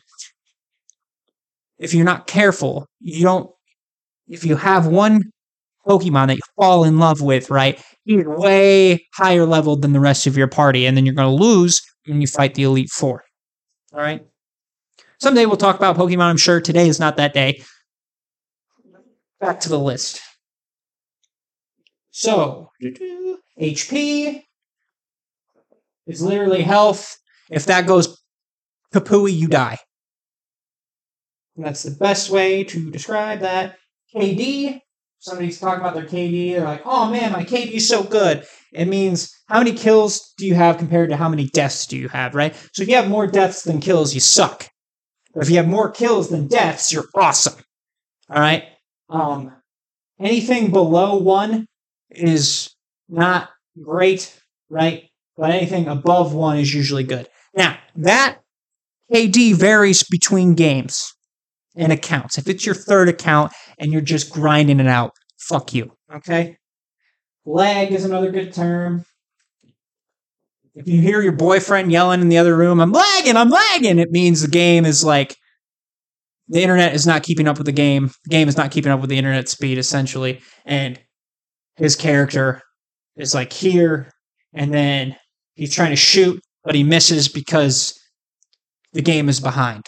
if you're not careful, you don't, if you have one Pokemon that you fall in love with, right? He's way higher leveled than the rest of your party, and then you're going to lose when you fight the Elite Four. All right. Someday we'll talk about Pokemon. I'm sure today is not that day. back to the list. So, HP is literally health. If that goes kapooey, you die. And that's the best way to describe that. KD, somebody's talking about their KD. They're like, oh man, my KD is so good. It means how many kills do you have compared to how many deaths do you have, right? So if you have more deaths than kills, you suck. But if you have more kills than deaths, you're awesome. All right. Um, anything below one is not great, right? But anything above one is usually good. Now, that KD varies between games and mm-hmm. accounts. If it's your third account and you're just grinding it out, fuck you. Okay? Lag is another good term. If you hear your boyfriend yelling in the other room, I'm lagging, I'm lagging, it means the game is like the internet is not keeping up with the game. The game is not keeping up with the internet speed, essentially. And his character is like here, and then he's trying to shoot, but he misses because the game is behind.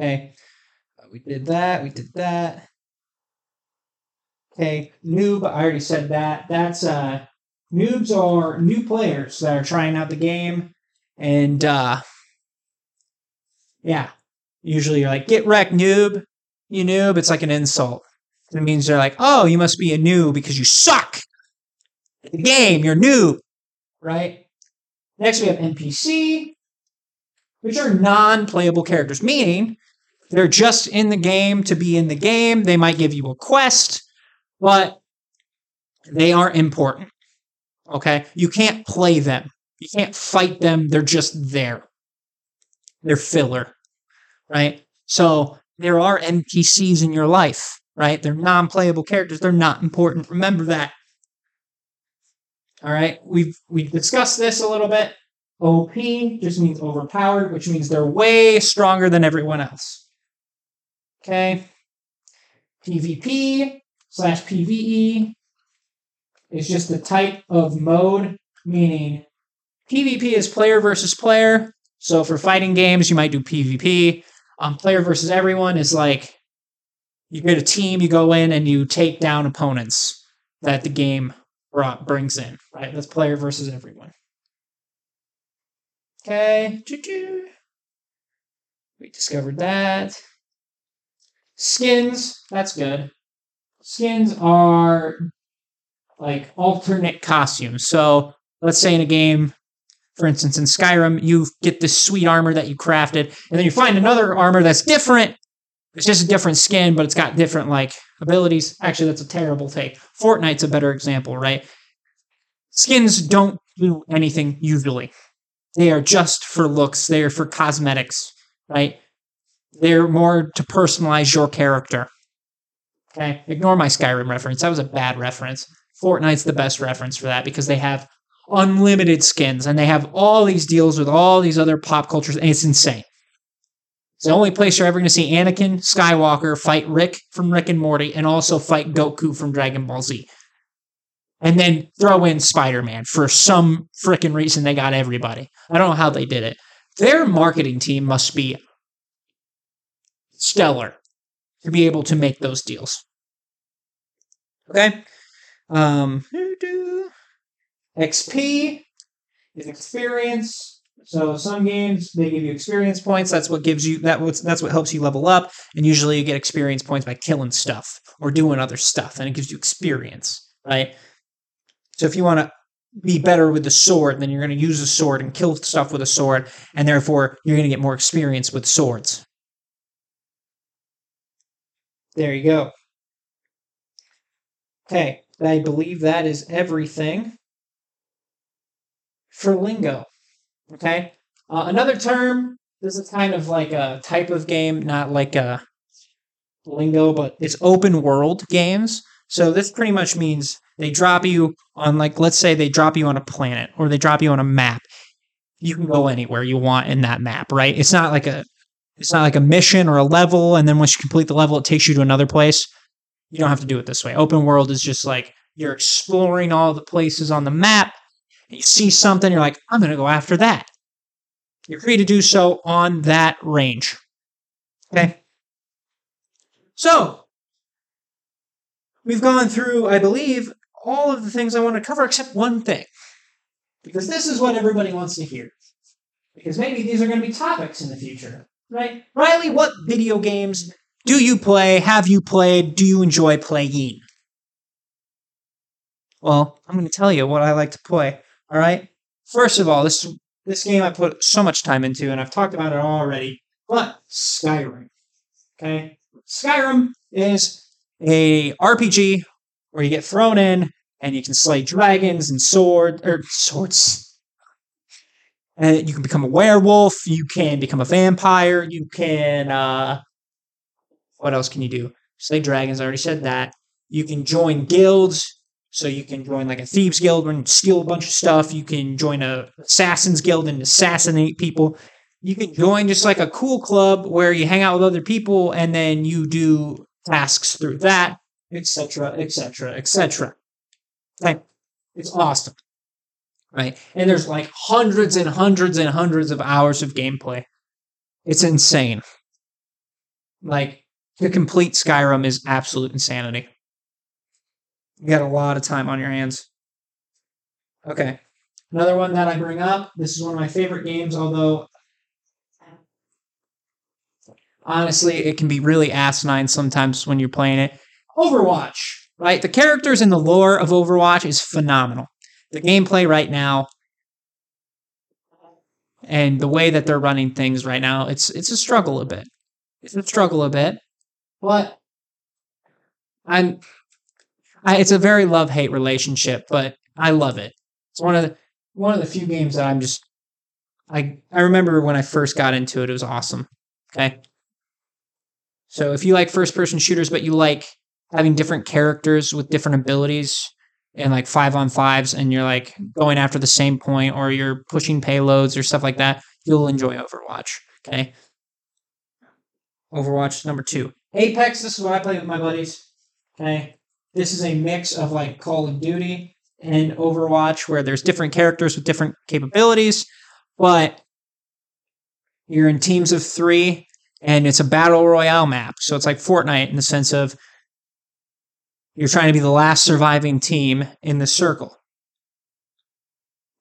Okay. Uh, we did that. We did that. Okay. Noob, I already said that. That's uh noobs are new players that are trying out the game. And uh yeah. Usually you're like, get wrecked, noob. You noob. It's like an insult. It means they're like, oh, you must be a noob because you suck at the game. You're noob. Right? Next we have NPC, which are non-playable characters, meaning they're just in the game to be in the game. They might give you a quest, but they aren't important. Okay? You can't play them. You can't fight them. They're just there. They're filler. Right? So there are NPCs in your life, right? They're non playable characters. They're not important. Remember that. All right? We've we've discussed this a little bit. OP just means overpowered, which means they're way stronger than everyone else. Okay. PvP slash PvE is just the type of mode, meaning PvP is player versus player. So for fighting games, you might do PvP. Um, player versus everyone is like you get a team, you go in and you take down opponents that the game brought, brings in, right? That's player versus everyone. Okay. We discovered that. Skins, that's good. Skins are like alternate costumes. So let's say in a game, for instance, in Skyrim, you get this sweet armor that you crafted, and then you find another armor that's different. It's just a different skin, but it's got different like abilities. Actually, that's a terrible take. Fortnite's a better example, right? Skins don't do anything usually. They are just for looks. They are for cosmetics, right? They're more to personalize your character. Okay, ignore my Skyrim reference. That was a bad reference. Fortnite's the best reference for that because they have unlimited skins and they have all these deals with all these other pop cultures, and it's insane. It's the only place you're ever going to see Anakin Skywalker fight Rick from Rick and Morty and also fight Goku from Dragon Ball Z. And then throw in Spider Man for some freaking reason they got everybody. I don't know how they did it. Their marketing team must be stellar to be able to make those deals. Okay. Um, XP is experience. So some games they give you experience points. That's what gives you that. That's what helps you level up. And usually you get experience points by killing stuff or doing other stuff, and it gives you experience, right? So if you want to be better with the sword, then you're going to use a sword and kill stuff with a sword, and therefore you're going to get more experience with swords. There you go. Okay, I believe that is everything for lingo. Okay, uh, another term. This is kind of like a type of game, not like a lingo, but it's open world games. So this pretty much means they drop you on like let's say they drop you on a planet or they drop you on a map. You can go anywhere you want in that map, right? It's not like a it's not like a mission or a level, and then once you complete the level, it takes you to another place. You don't have to do it this way. Open world is just like you're exploring all the places on the map. you see something, you're like, I'm going to go after that. You're free to do so on that range. Okay. So, we've gone through, I believe, all of the things I want to cover except one thing. Because this is what everybody wants to hear. Because maybe these are going to be topics in the future, right? Riley, what video games do you play? Have you played? Do you enjoy playing? Well, I'm going to tell you what I like to play. All right. First of all, this this game I put so much time into, and I've talked about it already. But Skyrim. Okay, Skyrim is a RPG where you get thrown in and you can slay dragons and sword or swords. And you can become a werewolf. You can become a vampire. You can. uh What else can you do? Slay dragons. I already said that. You can join guilds. So you can join like a thieves guild and steal a bunch of stuff. You can join a assassins guild and assassinate people. You can join just like a cool club where you hang out with other people and then you do tasks through that, etc., etc., etc. Okay, it's awesome, right? And there's like hundreds and hundreds and hundreds of hours of gameplay. It's insane. Like to complete Skyrim is absolute insanity. You got a lot of time on your hands. Okay. Another one that I bring up. This is one of my favorite games, although honestly, it can be really asinine sometimes when you're playing it. Overwatch, right? The characters and the lore of Overwatch is phenomenal. The gameplay right now and the way that they're running things right now, it's it's a struggle a bit. It's a struggle a bit. But I'm I, it's a very love hate relationship, but I love it. It's one of the one of the few games that I'm just I I remember when I first got into it, it was awesome. Okay. So if you like first person shooters, but you like having different characters with different abilities and like five on fives, and you're like going after the same point, or you're pushing payloads or stuff like that, you'll enjoy Overwatch. Okay. Overwatch number two. Apex, this is what I play with my buddies. Okay. This is a mix of like Call of Duty and Overwatch where there's different characters with different capabilities, but you're in teams of three and it's a battle royale map. So it's like Fortnite in the sense of you're trying to be the last surviving team in the circle.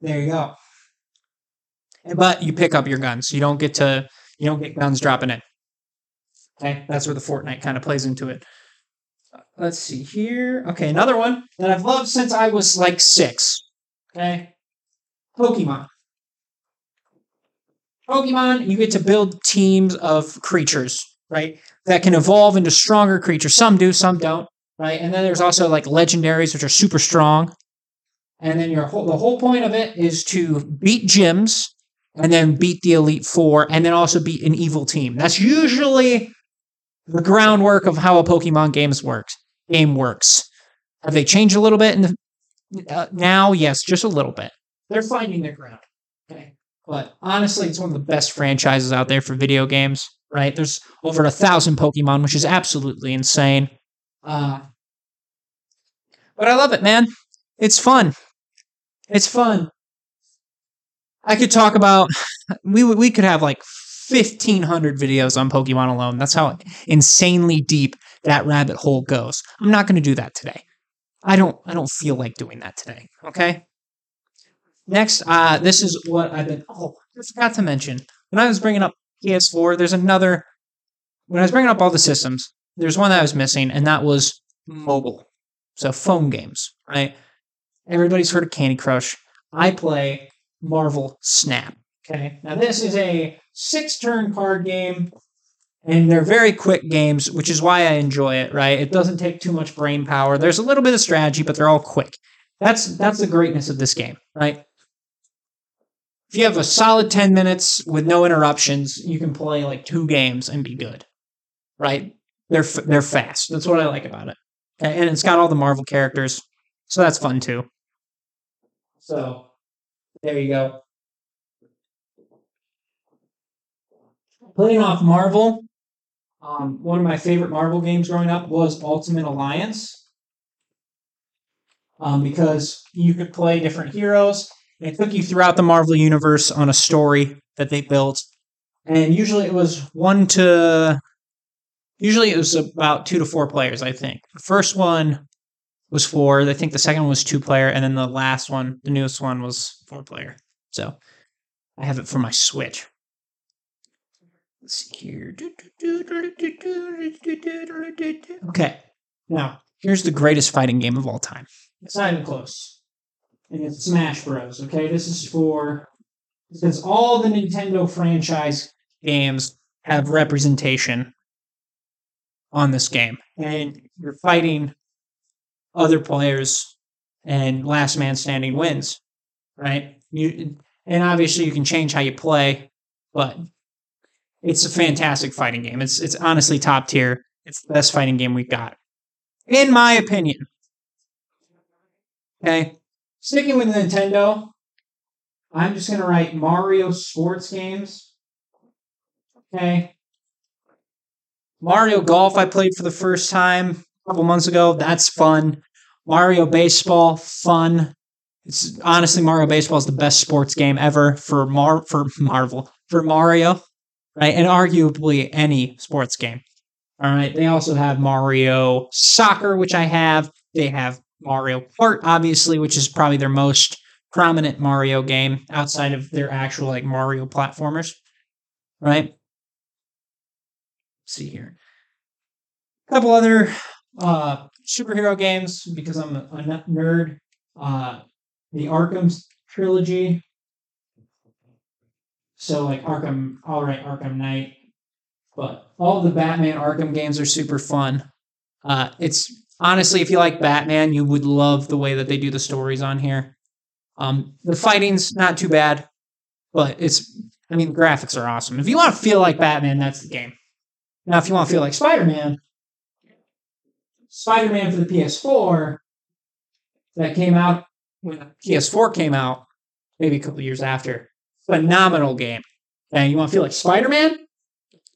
There you go. But you pick up your guns. You don't get to you don't get guns dropping in. Okay, that's where the Fortnite kind of plays into it. Let's see here. Okay, another one that I've loved since I was like six. Okay, Pokemon. Pokemon, you get to build teams of creatures, right? That can evolve into stronger creatures. Some do, some don't, right? And then there's also like legendaries, which are super strong. And then your whole, the whole point of it is to beat gyms and then beat the Elite Four and then also beat an evil team. That's usually the groundwork of how a Pokemon games works. Game works. Have they changed a little bit in the, uh, now? Yes, just a little bit. They're finding their ground. Okay, but honestly, it's one of the best franchises out there for video games. Right? There's over a thousand Pokemon, which is absolutely insane. Uh, but I love it, man. It's fun. It's fun. I could talk about we we could have like 1500 videos on Pokemon alone. That's how insanely deep that rabbit hole goes. I'm not going to do that today. I don't I don't feel like doing that today, okay? Next, uh this is what I've been oh, I forgot to mention. When I was bringing up PS4, there's another when I was bringing up all the systems, there's one that I was missing and that was mobile. So phone games, right? Everybody's heard of Candy Crush. I play Marvel Snap. Okay. Now this is a six turn card game, and they're very quick games, which is why I enjoy it, right? It doesn't take too much brain power. There's a little bit of strategy, but they're all quick. That's that's the greatness of this game, right? If you have a solid 10 minutes with no interruptions, you can play like two games and be good. Right? They're they're fast. That's what I like about it. And it's got all the Marvel characters. So that's fun too. So there you go. playing off Marvel, um, one of my favorite Marvel games growing up was Ultimate Alliance. Um, because you could play different heroes. It took you throughout the Marvel universe on a story that they built. And usually it was one to Usually it was about two to four players, I think. The first one was four. I think the second one was two player, and then the last one, the newest one, was four player. So I have it for my Switch. Let's see here. Okay. Now, here's the greatest fighting game of all time. It's not even close. And it's Smash Bros. Okay, this is for because all the Nintendo franchise games have representation on this game, and you're fighting other players, and last man standing wins, right? You and obviously you can change how you play, but it's a fantastic fighting game. It's it's honestly top tier. It's the best fighting game we've got, in my opinion. Okay, sticking with Nintendo, I'm just gonna write Mario sports games. Okay. Mario Golf, I played for the first time a couple months ago. That's fun. Mario Baseball, fun. It's honestly Mario Baseball is the best sports game ever for Mar for Marvel for Mario, right? And arguably any sports game. All right. They also have Mario Soccer, which I have. They have Mario Kart, obviously, which is probably their most prominent Mario game outside of their actual like Mario platformers, right? See here, a couple other uh, superhero games because I'm a, nerd. Uh, the Arkham trilogy. So like Arkham, all right, Arkham Knight, but all the Batman Arkham games are super fun. Uh, it's honestly, if you like Batman, you would love the way that they do the stories on here. Um, the fighting's not too bad, but it's, I mean, graphics are awesome. If you want to feel like Batman, that's the game. Now, if you want to feel like Spider Man, Spider Man for the PS4 that came out when PS4 came out, maybe a couple years after. Phenomenal game. And you want to feel like Spider Man?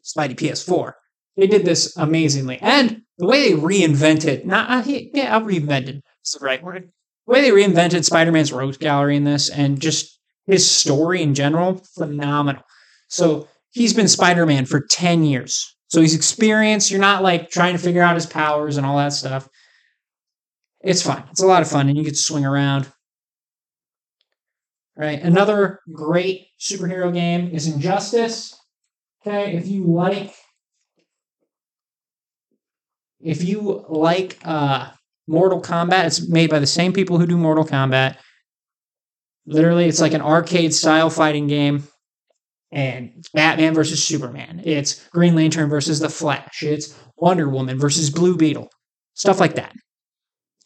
Spidey PS4. They did this amazingly. And the way they reinvented, not, uh, yeah, reinvented, is the right word the way they reinvented Spider-Man's rogues gallery in this and just his story in general, phenomenal. So he's been Spider-Man for 10 years. So he's experienced. You're not like trying to figure out his powers and all that stuff. It's fun. It's a lot of fun, and you get to swing around. Right. Another great superhero game is Injustice. Okay, if you like if you like uh Mortal Kombat. It's made by the same people who do Mortal Kombat. Literally, it's like an arcade style fighting game. And Batman versus Superman. It's Green Lantern versus the Flash. It's Wonder Woman versus Blue Beetle. Stuff like that.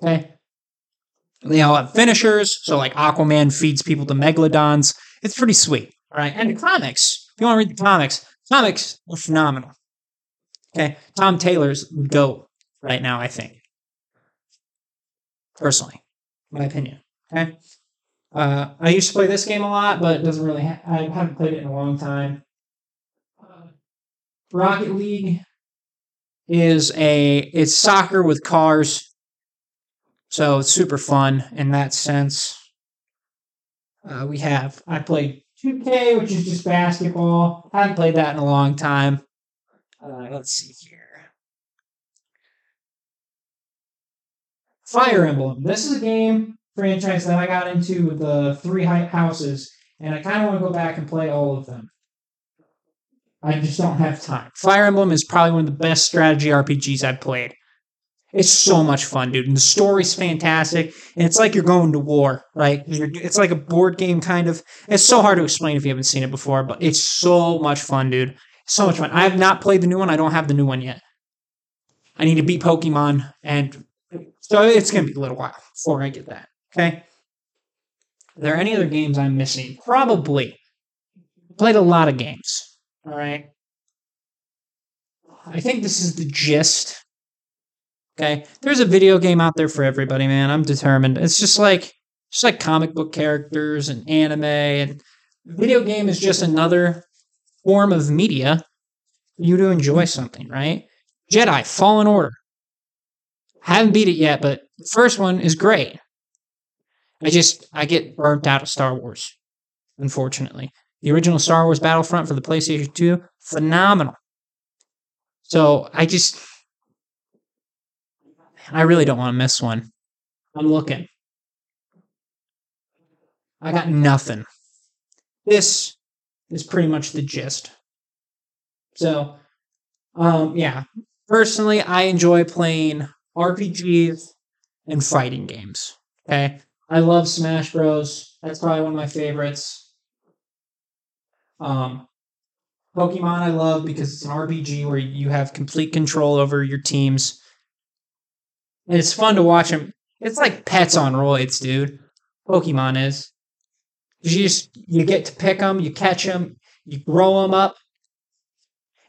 Okay. They all have finishers. So, like Aquaman feeds people to megalodons. It's pretty sweet. All right. And the comics. If you want to read the comics, comics are phenomenal. Okay. Tom Taylor's GOAT right now, I think personally, my opinion. Okay. Uh, I used to play this game a lot, but it doesn't really. Ha- I haven't played it in a long time. Uh, Rocket League is a it's soccer with cars, so it's super fun in that sense. Uh, we have I played 2K, which is just basketball. I haven't played that in a long time. Uh, let's see here. Fire Emblem. This is a game franchise that I got into with the three houses, and I kind of want to go back and play all of them. I just don't have time. Fire Emblem is probably one of the best strategy RPGs I've played. It's so much fun, dude. And the story's fantastic. And it's like you're going to war, right? it's like a board game kind of. It's so hard to explain if you haven't seen it before, but it's so much fun, dude. So much fun. I have not played the new one. I don't have the new one yet. I need to beat Pokemon and so it's going to be a little while before I get that. Okay. Are there any other games I'm missing? Probably. Played a lot of games. All right. I think this is the gist. Okay. There's a video game out there for everybody, man. I'm determined. It's just like just like comic book characters and anime and video game is just another form of media for you to enjoy something, right? Jedi Fallen Order. Haven't beat it yet, but the first one is great. I just I get burnt out of Star Wars, unfortunately. The original Star Wars Battlefront for the PlayStation 2, phenomenal. So I just, I really don't want to miss one. I'm looking. I got nothing. This is pretty much the gist. So, um, yeah. Personally, I enjoy playing RPGs and fighting games. Okay. I love Smash Bros. That's probably one of my favorites. Um, Pokemon I love because it's an RPG where you have complete control over your teams. And it's fun to watch them. It's like pets on roids, dude. Pokemon is. You just you get to pick them, you catch them, you grow them up,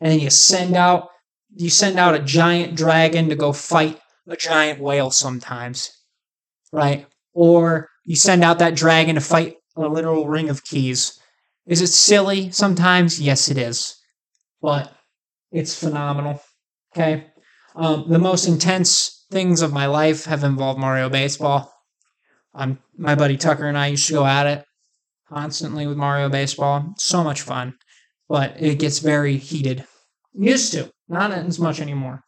and then you send out you send out a giant dragon to go fight a giant whale sometimes, right? Or you send out that dragon to fight a literal ring of keys. Is it silly sometimes? Yes, it is, but it's phenomenal. Okay, um, the most intense things of my life have involved Mario Baseball. My buddy Tucker and I used to go at it constantly with Mario Baseball. So much fun, but it gets very heated. Used to, not as much anymore.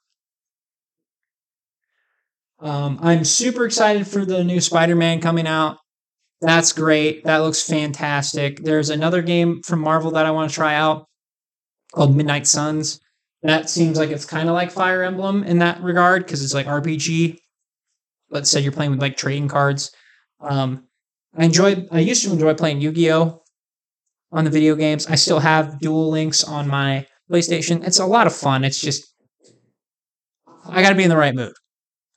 Um, I'm super excited for the new Spider Man coming out. That's great. That looks fantastic. There's another game from Marvel that I want to try out called Midnight Suns. That seems like it's kind of like Fire Emblem in that regard because it's like RPG. Let's say you're playing with like trading cards. Um, I enjoyed. I used to enjoy playing Yu Gi Oh on the video games. I still have Duel Links on my PlayStation. It's a lot of fun. It's just I got to be in the right mood.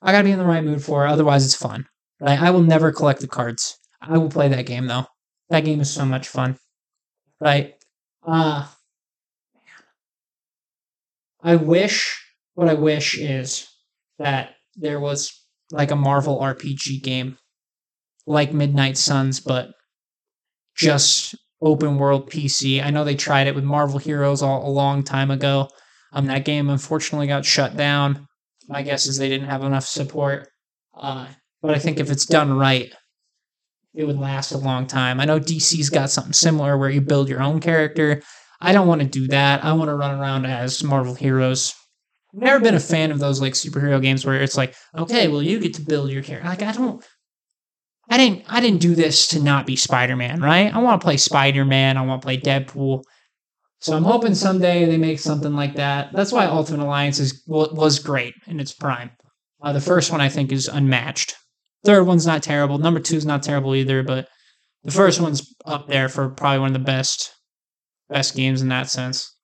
I got to be in the right mood for it. Otherwise, it's fun. I will never collect the cards. I will play that game though. That game is so much fun. Right? Uh I wish what I wish is that there was like a Marvel RPG game like Midnight Suns, but just open world PC. I know they tried it with Marvel Heroes all, a long time ago. Um, that game unfortunately got shut down. My guess is they didn't have enough support. Uh, but I think if it's done right, it would last a long time. I know DC's got something similar where you build your own character. I don't want to do that. I want to run around as Marvel heroes. Never been a fan of those like superhero games where it's like, okay, well you get to build your character. Like I don't I didn't I didn't do this to not be Spider-Man, right? I want to play Spider-Man, I want to play Deadpool. So I'm hoping someday they make something like that. That's why Ultimate Alliance is was great in its prime. Uh, the first one I think is unmatched. Third one's not terrible. Number two is not terrible either, but the first one's up there for probably one of the best best games in that sense.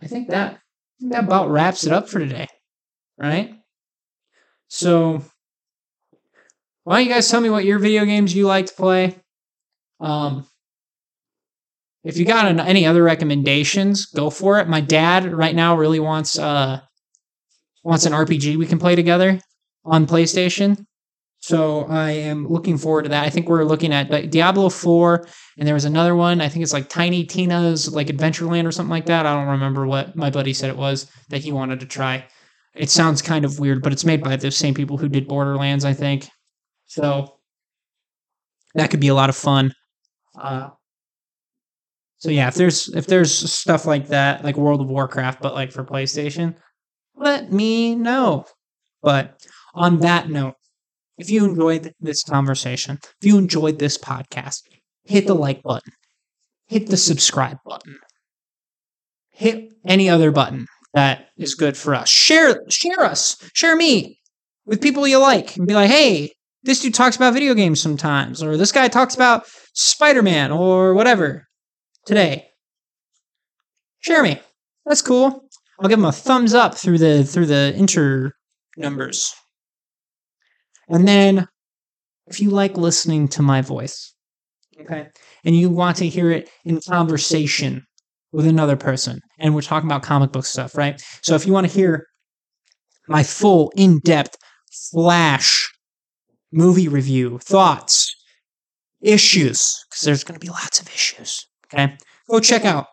I think that that about wraps it up for today, right? So why don't you guys tell me what your video games you like to play? Um, if you got an, any other recommendations, go for it. My dad right now really wants uh wants an RPG we can play together on PlayStation. So I am looking forward to that. I think we're looking at Diablo 4 and there was another one. I think it's like Tiny Tina's like Adventureland or something like that. I don't remember what my buddy said it was that he wanted to try. It sounds kind of weird, but it's made by the same people who did Borderlands, I think. So that could be a lot of fun. Uh, so yeah, if there's if there's stuff like that, like World of Warcraft, but like for PlayStation, let me know. But on that note, if you enjoyed this conversation, if you enjoyed this podcast, hit the like button, hit the subscribe button, hit any other button that is good for us. Share share us, share me with people you like, and be like, hey, this dude talks about video games sometimes, or this guy talks about Spider Man or whatever today. Me. That's cool. I'll give him a thumbs up through the through the inter numbers. And then if you like listening to my voice, okay, and you want to hear it in conversation with another person, and we're talking about comic book stuff, right? So if you want to hear my full in-depth flash movie review, thoughts, issues, because there's going to be lots of issues. Okay. Go check out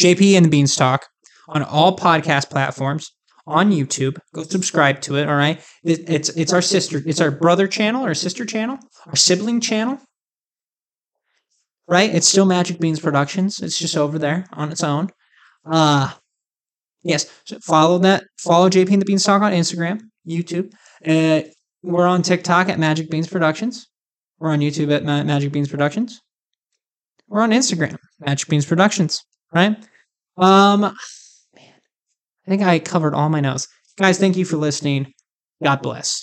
JP and the Beanstalk on all podcast platforms on YouTube. Go subscribe to it. All right. It, it's it's our sister, it's our brother channel, our sister channel, our sibling channel. Right? It's still Magic Beans Productions. It's just over there on its own. Uh yes. So follow that. Follow JP and the Beanstalk on Instagram, YouTube. Uh, we're on TikTok at Magic Beans Productions. We're on YouTube at Ma- Magic Beans Productions. We're on Instagram, Magic Beans Productions. Right? Um, man, I think I covered all my notes. Guys, thank you for listening. God bless.